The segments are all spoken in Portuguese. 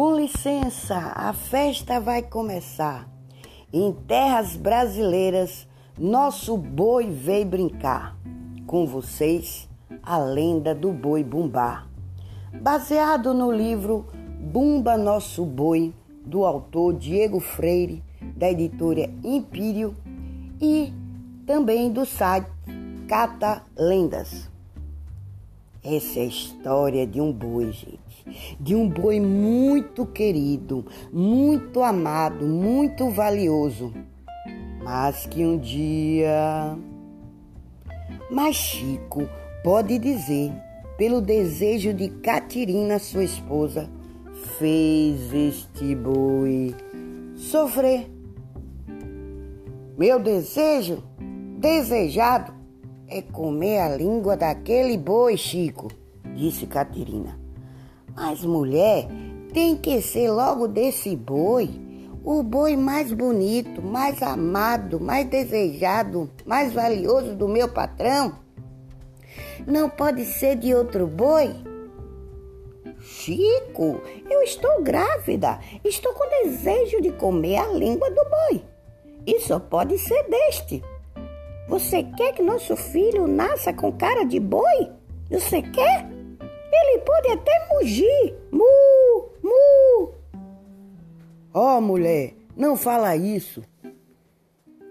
Com licença, a festa vai começar. Em terras brasileiras, nosso boi veio brincar. Com vocês, a lenda do boi bumbá. Baseado no livro Bumba Nosso Boi, do autor Diego Freire, da editora Império e também do site Cata Lendas. Essa é a história de um boi, gente. De um boi muito querido, muito amado, muito valioso. Mas que um dia. Mas Chico pode dizer, pelo desejo de Catirina, sua esposa, fez este boi sofrer. Meu desejo, desejado, é comer a língua daquele boi, Chico, disse Catirina. Mas mulher, tem que ser logo desse boi, o boi mais bonito, mais amado, mais desejado, mais valioso do meu patrão. Não pode ser de outro boi? Chico, eu estou grávida. Estou com desejo de comer a língua do boi. E só pode ser deste. Você quer que nosso filho nasça com cara de boi? Você quer? Ele pode até mugir. Mu, mu. Oh, mulher, não fala isso.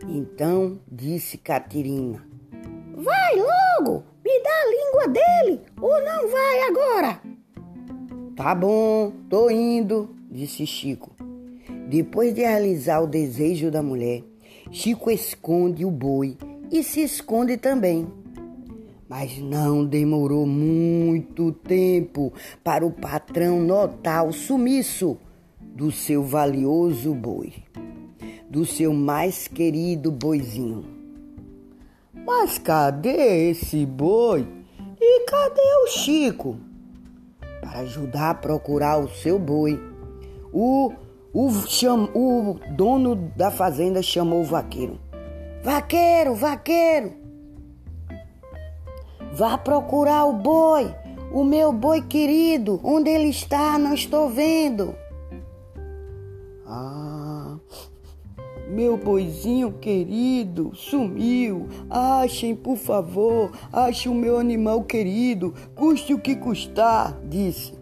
Então disse Catirina: Vai logo, me dá a língua dele, ou não vai agora? Tá bom, tô indo, disse Chico. Depois de realizar o desejo da mulher, Chico esconde o boi e se esconde também. Mas não demorou muito tempo para o patrão notar o sumiço do seu valioso boi, do seu mais querido boizinho. Mas cadê esse boi? E cadê o Chico? Para ajudar a procurar o seu boi, o, o, cham, o dono da fazenda chamou o vaqueiro. Vaqueiro, vaqueiro, vá procurar o boi, o meu boi querido. Onde ele está? Não estou vendo. Ah, meu boizinho querido sumiu. Achem, por favor, achem o meu animal querido, custe o que custar, disse.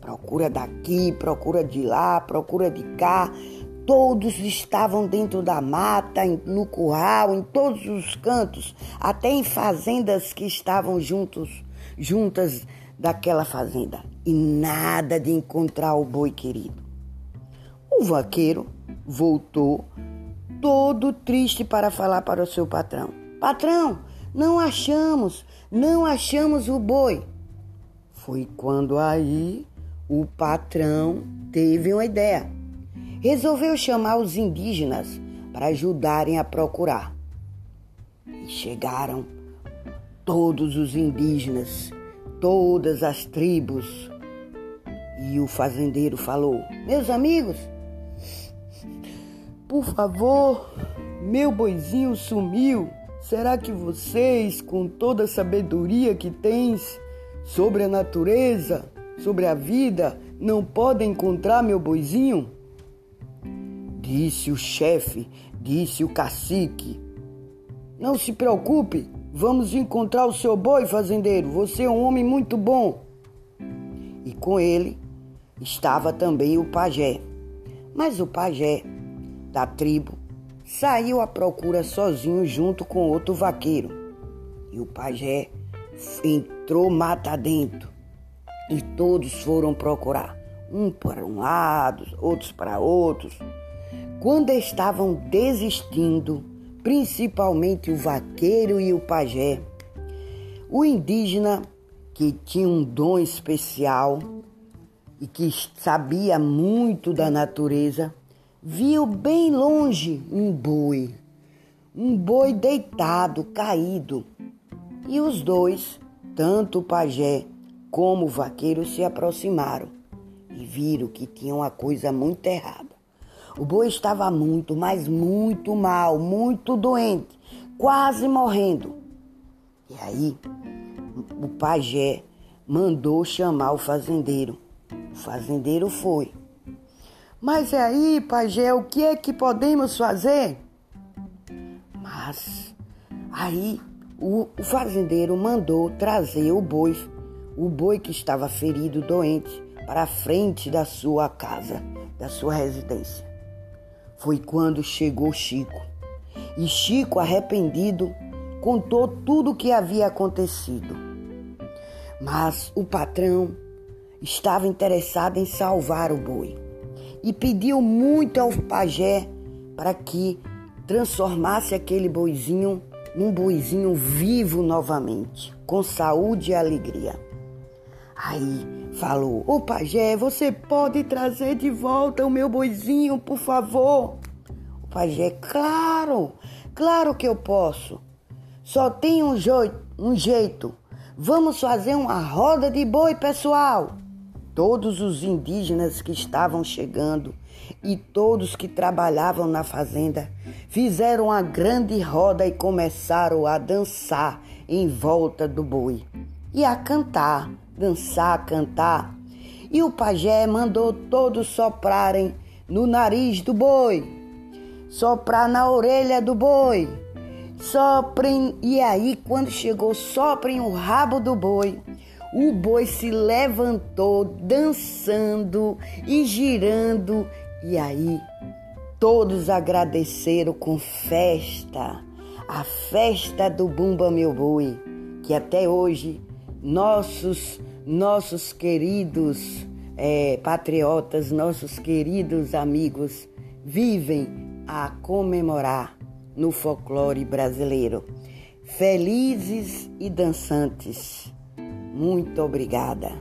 Procura daqui, procura de lá, procura de cá. Todos estavam dentro da mata, no curral, em todos os cantos, até em fazendas que estavam juntos, juntas daquela fazenda. E nada de encontrar o boi querido. O vaqueiro voltou, todo triste, para falar para o seu patrão: Patrão, não achamos, não achamos o boi. Foi quando aí o patrão teve uma ideia resolveu chamar os indígenas para ajudarem a procurar. E chegaram todos os indígenas, todas as tribos. E o fazendeiro falou: Meus amigos, por favor, meu boizinho sumiu. Será que vocês, com toda a sabedoria que tens sobre a natureza, sobre a vida, não podem encontrar meu boizinho? Disse o chefe, disse o cacique. Não se preocupe, vamos encontrar o seu boi, fazendeiro. Você é um homem muito bom. E com ele estava também o pajé. Mas o pajé da tribo saiu à procura sozinho junto com outro vaqueiro. E o pajé entrou mata dentro. E todos foram procurar, um para um lado, outros para outros. Quando estavam desistindo, principalmente o vaqueiro e o pajé, o indígena, que tinha um dom especial e que sabia muito da natureza, viu bem longe um boi, um boi deitado, caído. E os dois, tanto o pajé como o vaqueiro, se aproximaram e viram que tinha uma coisa muito errada. O boi estava muito, mas muito mal, muito doente, quase morrendo. E aí, o pajé mandou chamar o fazendeiro. O fazendeiro foi Mas é aí, pajé, o que é que podemos fazer? Mas aí o, o fazendeiro mandou trazer o boi, o boi que estava ferido, doente, para a frente da sua casa, da sua residência. Foi quando chegou Chico. E Chico, arrependido, contou tudo o que havia acontecido. Mas o patrão estava interessado em salvar o boi e pediu muito ao pajé para que transformasse aquele boizinho num boizinho vivo novamente, com saúde e alegria. Aí falou: Ô pajé, você pode trazer de volta o meu boizinho, por favor? O pajé, claro, claro que eu posso. Só tem um, um jeito. Vamos fazer uma roda de boi, pessoal. Todos os indígenas que estavam chegando e todos que trabalhavam na fazenda fizeram uma grande roda e começaram a dançar em volta do boi e a cantar dançar, cantar. E o pajé mandou todos soprarem no nariz do boi, soprar na orelha do boi, soprem. E aí, quando chegou, soprem o rabo do boi. O boi se levantou, dançando e girando, e aí todos agradeceram com festa, a festa do Bumba Meu Boi, que até hoje nossos, nossos queridos é, patriotas, nossos queridos amigos vivem a comemorar no folclore brasileiro. Felizes e dançantes. Muito obrigada.